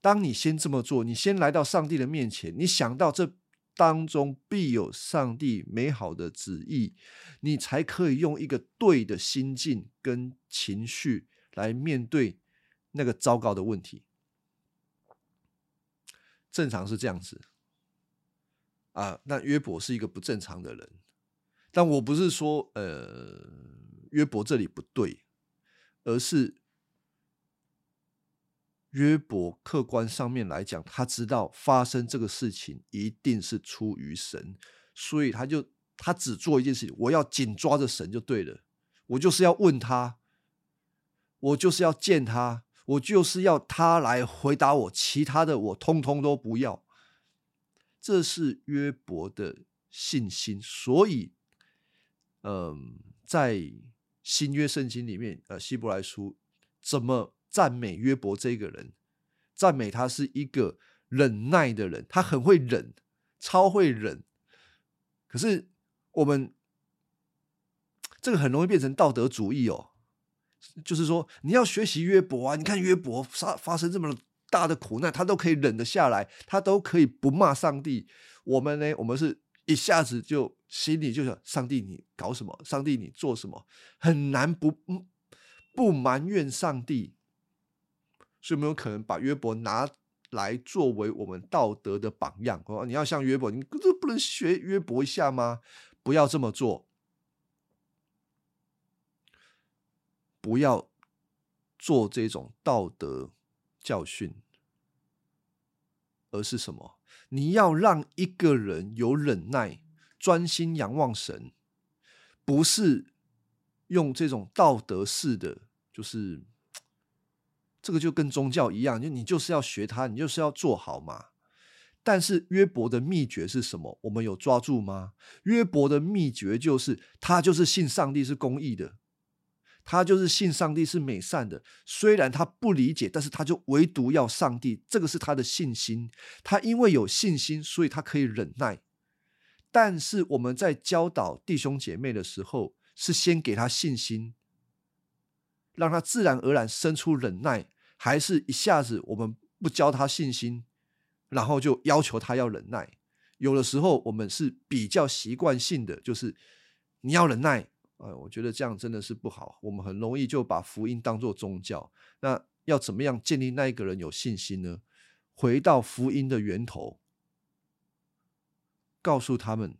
当你先这么做，你先来到上帝的面前，你想到这。当中必有上帝美好的旨意，你才可以用一个对的心境跟情绪来面对那个糟糕的问题。正常是这样子啊，那约伯是一个不正常的人，但我不是说呃约伯这里不对，而是约伯客观上面来讲，他知道发生这个事情一定是出于神，所以他就他只做一件事情，我要紧抓着神就对了，我就是要问他，我就是要见他。我就是要他来回答我，其他的我通通都不要。这是约伯的信心，所以，嗯，在新约圣经里面，呃，希伯来书怎么赞美约伯这个人？赞美他是一个忍耐的人，他很会忍，超会忍。可是我们这个很容易变成道德主义哦。就是说，你要学习约伯啊！你看约伯发发生这么大的苦难，他都可以忍得下来，他都可以不骂上帝。我们呢？我们是一下子就心里就想：上帝，你搞什么？上帝，你做什么？很难不不埋怨上帝。所以，没有可能把约伯拿来作为我们道德的榜样。哦，你要像约伯，你这不能学约伯一下吗？不要这么做。不要做这种道德教训，而是什么？你要让一个人有忍耐，专心仰望神，不是用这种道德式的，就是这个就跟宗教一样，就你就是要学他，你就是要做好嘛。但是约伯的秘诀是什么？我们有抓住吗？约伯的秘诀就是他就是信上帝是公义的。他就是信上帝是美善的，虽然他不理解，但是他就唯独要上帝，这个是他的信心。他因为有信心，所以他可以忍耐。但是我们在教导弟兄姐妹的时候，是先给他信心，让他自然而然生出忍耐，还是一下子我们不教他信心，然后就要求他要忍耐？有的时候我们是比较习惯性的，就是你要忍耐。哎，我觉得这样真的是不好。我们很容易就把福音当做宗教。那要怎么样建立那一个人有信心呢？回到福音的源头，告诉他们，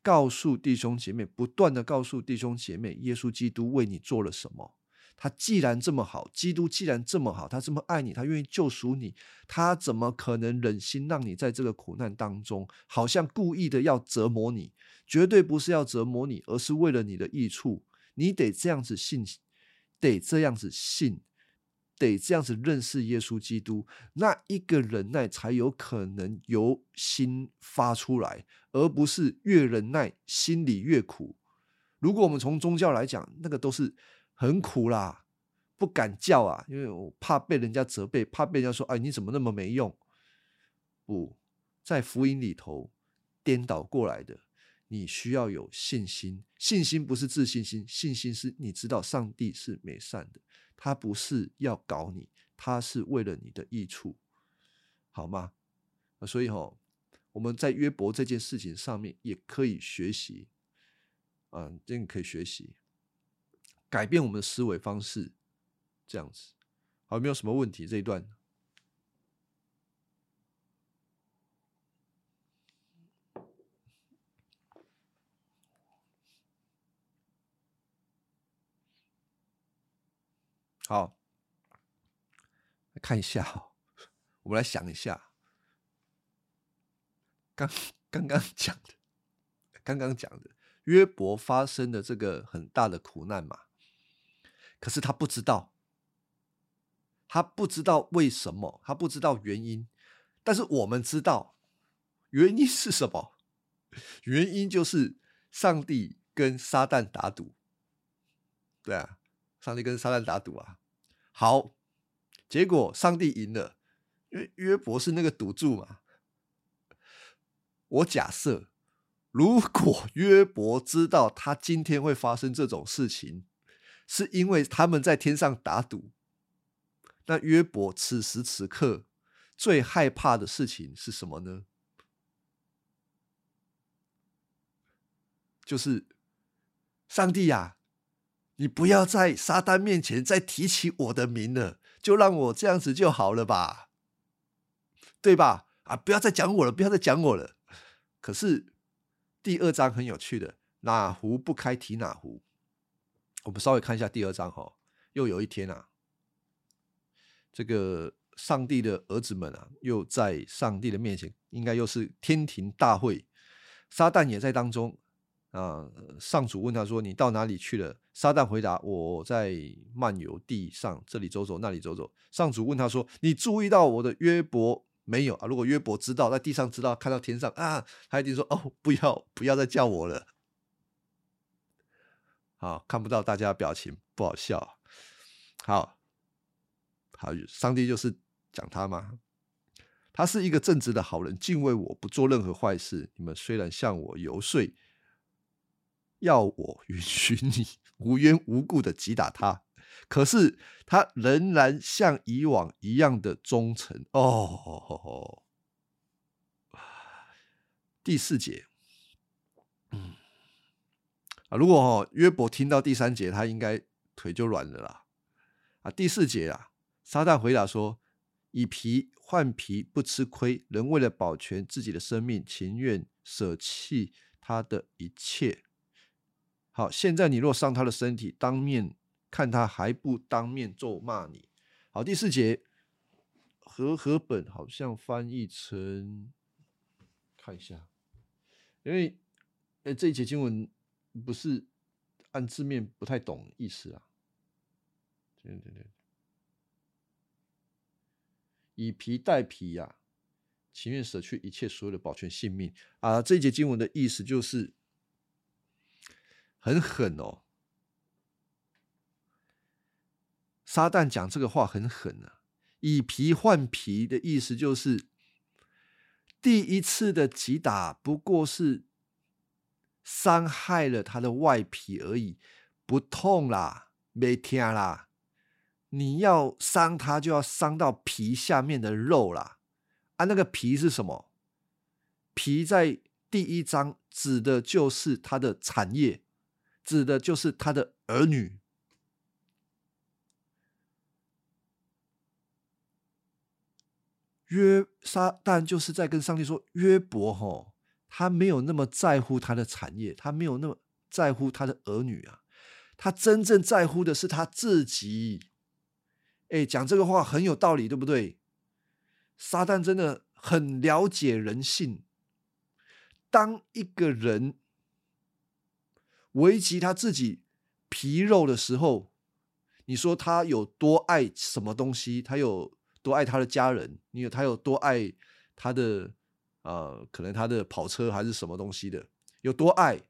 告诉弟兄姐妹，不断的告诉弟兄姐妹，耶稣基督为你做了什么。他既然这么好，基督既然这么好，他这么爱你，他愿意救赎你，他怎么可能忍心让你在这个苦难当中，好像故意的要折磨你？绝对不是要折磨你，而是为了你的益处。你得这样子信，得这样子信，得这样子认识耶稣基督，那一个忍耐才有可能由心发出来，而不是越忍耐心里越苦。如果我们从宗教来讲，那个都是。很苦啦，不敢叫啊，因为我怕被人家责备，怕被人家说：“哎，你怎么那么没用？”不在福音里头颠倒过来的，你需要有信心。信心不是自信心，信心是你知道上帝是美善的，他不是要搞你，他是为了你的益处，好吗？所以哈，我们在约伯这件事情上面也可以学习，啊，真的可以学习。改变我们的思维方式，这样子，好，没有什么问题。这一段，好，看一下，我们来想一下，刚刚刚讲的，刚刚讲的约伯发生的这个很大的苦难嘛。可是他不知道，他不知道为什么，他不知道原因。但是我们知道原因是什么？原因就是上帝跟撒旦打赌。对啊，上帝跟撒旦打赌啊。好，结果上帝赢了，因为约伯是那个赌注嘛。我假设，如果约伯知道他今天会发生这种事情。是因为他们在天上打赌。那约伯此时此刻最害怕的事情是什么呢？就是上帝呀，你不要在撒旦面前再提起我的名了。就让我这样子就好了吧，对吧？啊，不要再讲我了，不要再讲我了。可是第二章很有趣的，哪壶不开提哪壶。我们稍微看一下第二章哈，又有一天啊，这个上帝的儿子们啊，又在上帝的面前，应该又是天庭大会，撒旦也在当中啊。上主问他说：“你到哪里去了？”撒旦回答：“我在漫游地上，这里走走，那里走走。”上主问他说：“你注意到我的约伯没有啊？如果约伯知道，在地上知道，看到天上啊，他一定说：‘哦，不要，不要再叫我了。’好，看不到大家表情，不好笑。好，好，上帝就是讲他吗？他是一个正直的好人，敬畏我不做任何坏事。你们虽然向我游说，要我允许你无缘无故的击打他，可是他仍然像以往一样的忠诚。哦，第四节，嗯。啊，如果哦约伯听到第三节，他应该腿就软了啦。啊，第四节啊，撒旦回答说：“以皮换皮不吃亏，人为了保全自己的生命，情愿舍弃他的一切。”好，现在你若伤他的身体，当面看他还不当面咒骂你。好，第四节和合本好像翻译成，看一下，因为呃这一节经文。不是按字面不太懂意思啊，对对对，以皮代皮呀，情愿舍去一切所有的保全性命啊！这一节经文的意思就是很狠哦。撒旦讲这个话很狠啊，以皮换皮的意思就是第一次的击打不过是。伤害了他的外皮而已，不痛啦，没听啦。你要伤他，就要伤到皮下面的肉啦。啊，那个皮是什么？皮在第一章指的就是他的产业，指的就是他的儿女。约撒旦就是在跟上帝说：约伯吼。他没有那么在乎他的产业，他没有那么在乎他的儿女啊，他真正在乎的是他自己。哎，讲这个话很有道理，对不对？撒旦真的很了解人性。当一个人危及他自己皮肉的时候，你说他有多爱什么东西？他有多爱他的家人？你有他有多爱他的？呃，可能他的跑车还是什么东西的，有多爱，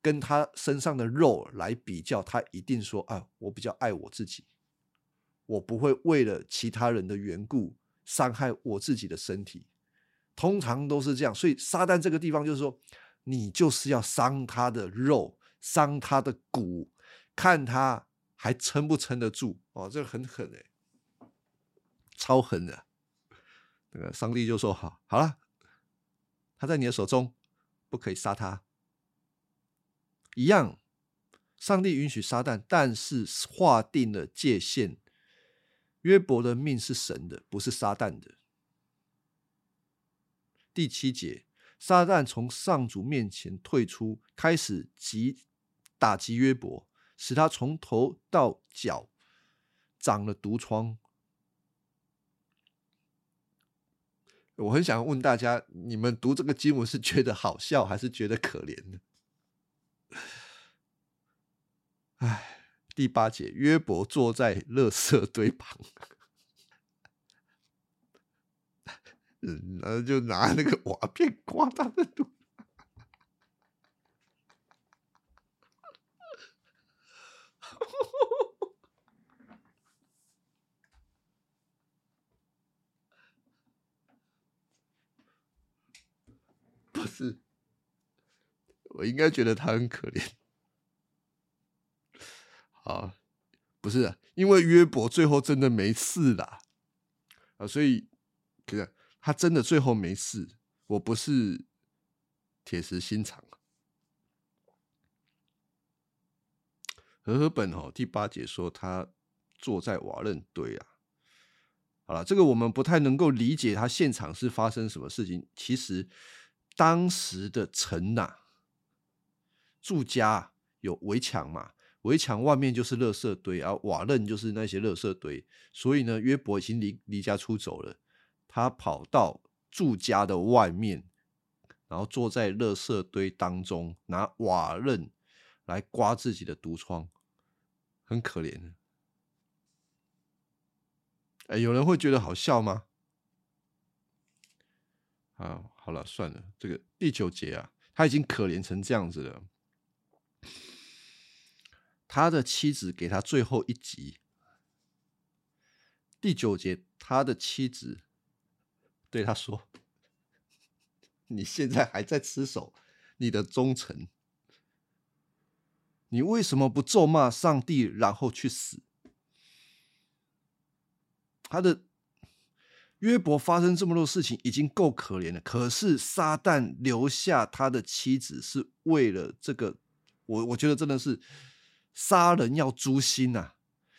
跟他身上的肉来比较，他一定说啊，我比较爱我自己，我不会为了其他人的缘故伤害我自己的身体，通常都是这样。所以撒旦这个地方就是说，你就是要伤他的肉，伤他的骨，看他还撑不撑得住哦，这个很狠哎，超狠的。那个上帝就说：“好，好了，他在你的手中，不可以杀他。一样，上帝允许撒旦，但是划定了界限。约伯的命是神的，不是撒旦的。第七节，撒旦从上主面前退出，开始击打击约伯，使他从头到脚长了毒疮。”我很想问大家：你们读这个经文是觉得好笑，还是觉得可怜呢？哎，第八节，约伯坐在垃圾堆旁，嗯然后就拿那个瓦片刮他的肚。不是，我应该觉得他很可怜。好，不是，因为约伯最后真的没事啦，啊，所以，可是他真的最后没事。我不是铁石心肠。和合本哦，第八节说他坐在瓦楞堆啊。好了，这个我们不太能够理解，他现场是发生什么事情。其实当时的城呐，住家有围墙嘛，围墙外面就是垃圾堆，而瓦楞就是那些垃圾堆。所以呢，约伯已经离离家出走了，他跑到住家的外面，然后坐在垃圾堆当中，拿瓦楞来刮自己的毒疮，很可怜。哎，有人会觉得好笑吗？啊，好了，算了，这个第九节啊，他已经可怜成这样子了。他的妻子给他最后一集。第九节，他的妻子对他说：“你现在还在吃守你的忠诚，你为什么不咒骂上帝，然后去死？”他的约伯发生这么多事情已经够可怜了，可是撒旦留下他的妻子是为了这个，我我觉得真的是杀人要诛心呐！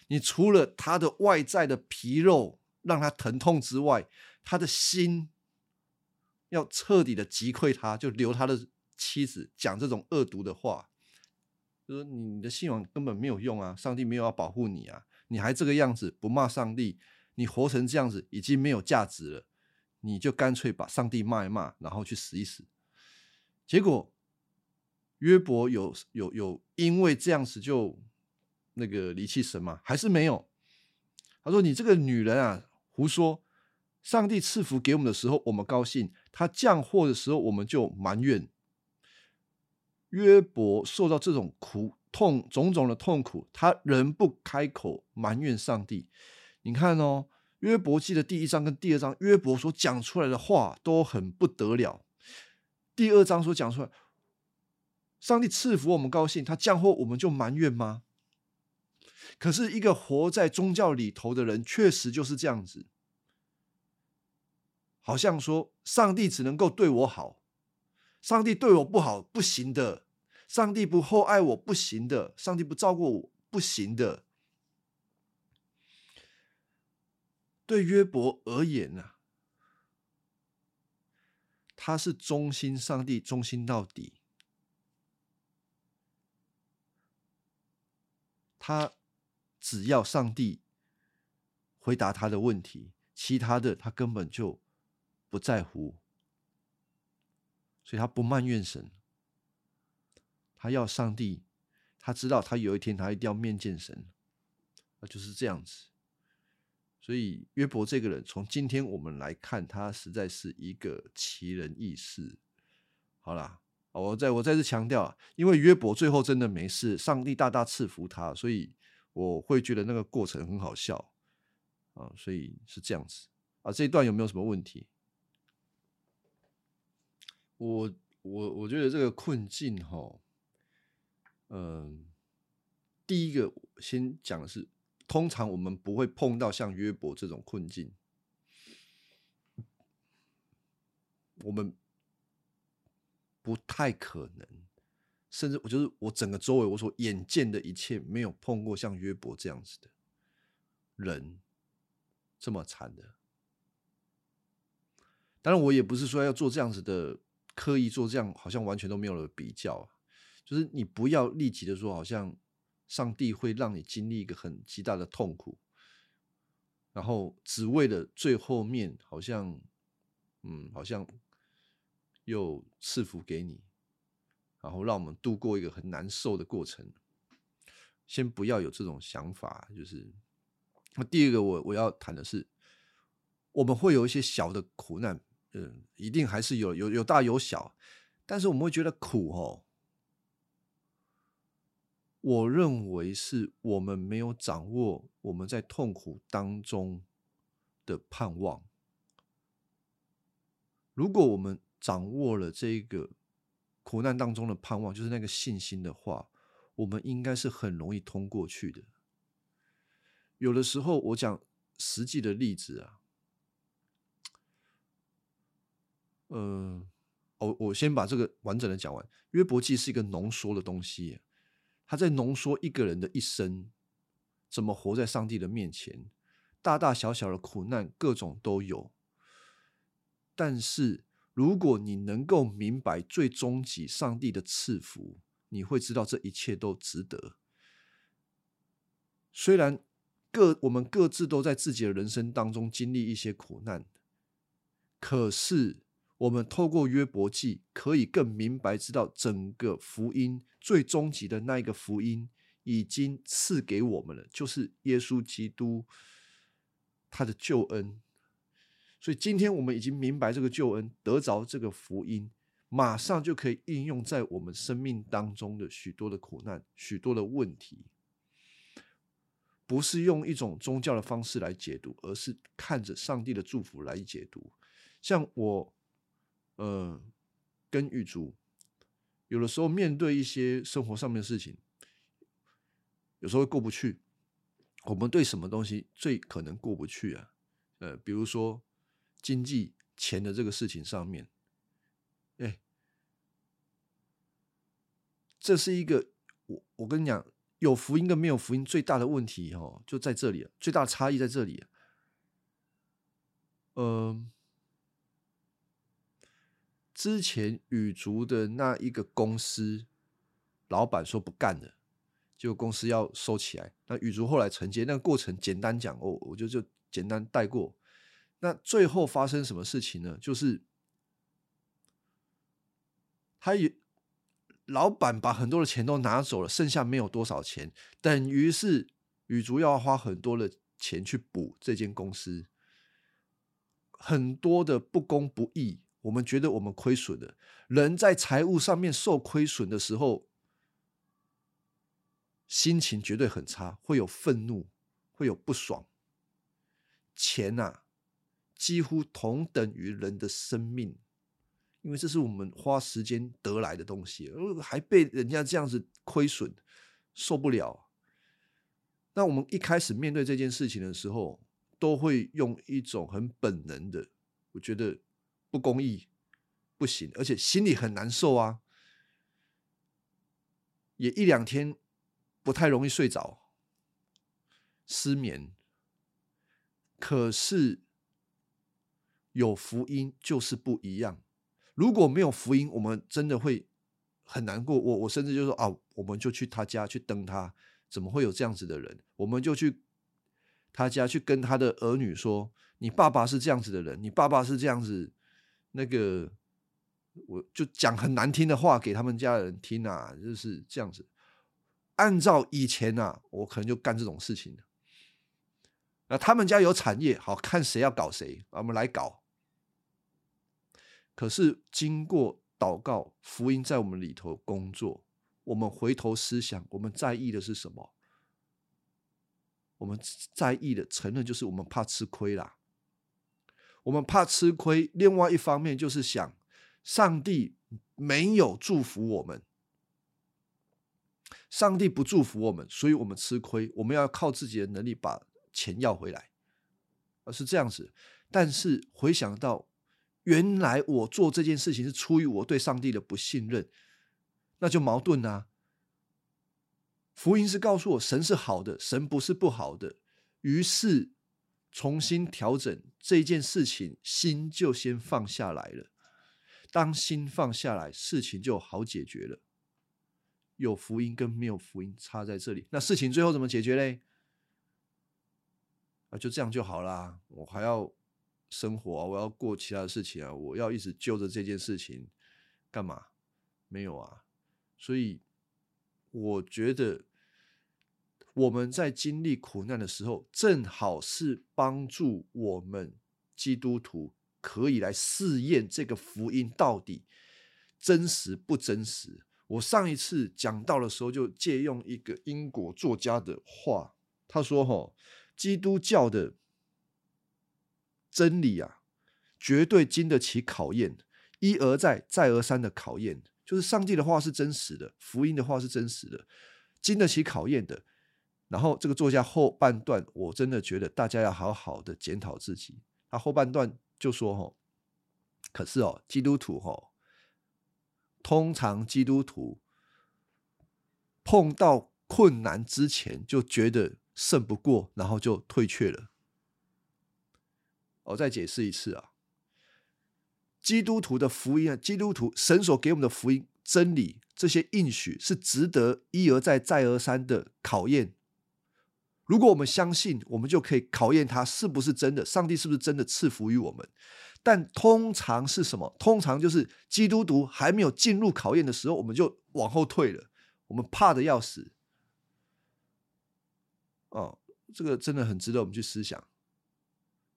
你除了他的外在的皮肉让他疼痛之外，他的心要彻底的击溃他，就留他的妻子讲这种恶毒的话，就说你的信仰根本没有用啊，上帝没有要保护你啊，你还这个样子不骂上帝。你活成这样子已经没有价值了，你就干脆把上帝骂一骂，然后去死一死。结果约伯有有有因为这样子就那个离弃神吗？还是没有？他说：“你这个女人啊，胡说！上帝赐福给我们的时候，我们高兴；他降祸的时候，我们就埋怨。”约伯受到这种苦痛种种的痛苦，他仍不开口埋怨上帝。你看哦，约伯记的第一章跟第二章，约伯所讲出来的话都很不得了。第二章所讲出来，上帝赐福我们高兴，他降祸我们就埋怨吗？可是，一个活在宗教里头的人，确实就是这样子，好像说上帝只能够对我好，上帝对我不好不行的，上帝不厚爱我不行的，上帝不照顾我不行的。对约伯而言呢，他是忠心上帝，忠心到底。他只要上帝回答他的问题，其他的他根本就不在乎，所以他不埋怨神。他要上帝，他知道他有一天他一定要面见神，那就是这样子。所以约伯这个人，从今天我们来看，他实在是一个奇人异事。好啦，我再我再次强调，因为约伯最后真的没事，上帝大大赐福他，所以我会觉得那个过程很好笑啊。所以是这样子啊。这一段有没有什么问题？我我我觉得这个困境哈，嗯，第一个先讲的是。通常我们不会碰到像约伯这种困境，我们不太可能，甚至我就是我整个周围我所眼见的一切，没有碰过像约伯这样子的人这么惨的。当然，我也不是说要做这样子的，刻意做这样，好像完全都没有了比较，啊就是你不要立即的说，好像。上帝会让你经历一个很极大的痛苦，然后只为了最后面好像，嗯，好像又赐福给你，然后让我们度过一个很难受的过程。先不要有这种想法，就是那第二个，我我要谈的是，我们会有一些小的苦难，嗯，一定还是有有有大有小，但是我们会觉得苦哦。我认为是我们没有掌握我们在痛苦当中的盼望。如果我们掌握了这个苦难当中的盼望，就是那个信心的话，我们应该是很容易通过去的。有的时候，我讲实际的例子啊，嗯，我我先把这个完整的讲完。约伯记是一个浓缩的东西。他在浓缩一个人的一生，怎么活在上帝的面前，大大小小的苦难各种都有。但是，如果你能够明白最终极上帝的赐福，你会知道这一切都值得。虽然各我们各自都在自己的人生当中经历一些苦难，可是我们透过约伯记，可以更明白知道整个福音最终极的那一个福音已经赐给我们了，就是耶稣基督他的救恩。所以今天我们已经明白这个救恩，得着这个福音，马上就可以应用在我们生命当中的许多的苦难、许多的问题，不是用一种宗教的方式来解读，而是看着上帝的祝福来解读。像我，呃，跟玉竹，有的时候面对一些生活上面的事情，有时候过不去。我们对什么东西最可能过不去啊？呃，比如说。经济钱的这个事情上面，哎，这是一个我我跟你讲，有福音跟没有福音最大的问题哦，就在这里，最大差异在这里。嗯，之前羽竹的那一个公司老板说不干了，就公司要收起来。那羽竹后来承接，那个过程简单讲哦，我就就简单带过。那最后发生什么事情呢？就是他也老板把很多的钱都拿走了，剩下没有多少钱，等于是羽竹要花很多的钱去补这间公司，很多的不公不义，我们觉得我们亏损了。人在财务上面受亏损的时候，心情绝对很差，会有愤怒，会有不爽。钱呐。几乎同等于人的生命，因为这是我们花时间得来的东西，而还被人家这样子亏损，受不了。那我们一开始面对这件事情的时候，都会用一种很本能的，我觉得不公义，不行，而且心里很难受啊，也一两天不太容易睡着，失眠。可是。有福音就是不一样。如果没有福音，我们真的会很难过。我我甚至就说啊，我们就去他家去登他，怎么会有这样子的人？我们就去他家去跟他的儿女说，你爸爸是这样子的人，你爸爸是这样子，那个我就讲很难听的话给他们家人听啊，就是这样子。按照以前啊，我可能就干这种事情那他们家有产业，好看谁要搞谁，我们来搞。可是经过祷告，福音在我们里头工作，我们回头思想，我们在意的是什么？我们在意的承认就是我们怕吃亏啦。我们怕吃亏，另外一方面就是想上帝没有祝福我们，上帝不祝福我们，所以我们吃亏，我们要靠自己的能力把钱要回来，而是这样子。但是回想到。原来我做这件事情是出于我对上帝的不信任，那就矛盾啊。福音是告诉我神是好的，神不是不好的。于是重新调整这件事情，心就先放下来了。当心放下来，事情就好解决了。有福音跟没有福音差在这里，那事情最后怎么解决嘞？啊，就这样就好啦。我还要。生活啊，我要过其他的事情啊，我要一直揪着这件事情干嘛？没有啊，所以我觉得我们在经历苦难的时候，正好是帮助我们基督徒可以来试验这个福音到底真实不真实。我上一次讲到的时候，就借用一个英国作家的话，他说：“哈，基督教的。”真理啊，绝对经得起考验，一而再，再而三的考验。就是上帝的话是真实的，福音的话是真实的，经得起考验的。然后这个作家后半段，我真的觉得大家要好好的检讨自己。他后半段就说：“哈，可是哦，基督徒哈，通常基督徒碰到困难之前，就觉得胜不过，然后就退却了。我再解释一次啊，基督徒的福音啊，基督徒神所给我们的福音真理，这些应许是值得一而再、再而三的考验。如果我们相信，我们就可以考验它是不是真的，上帝是不是真的赐福于我们。但通常是什么？通常就是基督徒还没有进入考验的时候，我们就往后退了，我们怕的要死。哦，这个真的很值得我们去思想。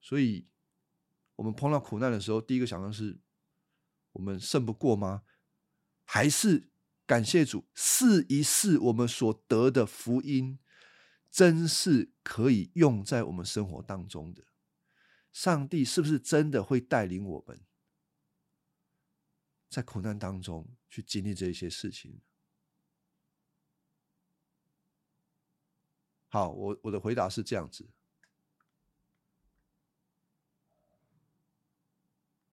所以，我们碰到苦难的时候，第一个想到是：我们胜不过吗？还是感谢主，试一试我们所得的福音，真是可以用在我们生活当中的？上帝是不是真的会带领我们，在苦难当中去经历这一些事情？好，我我的回答是这样子。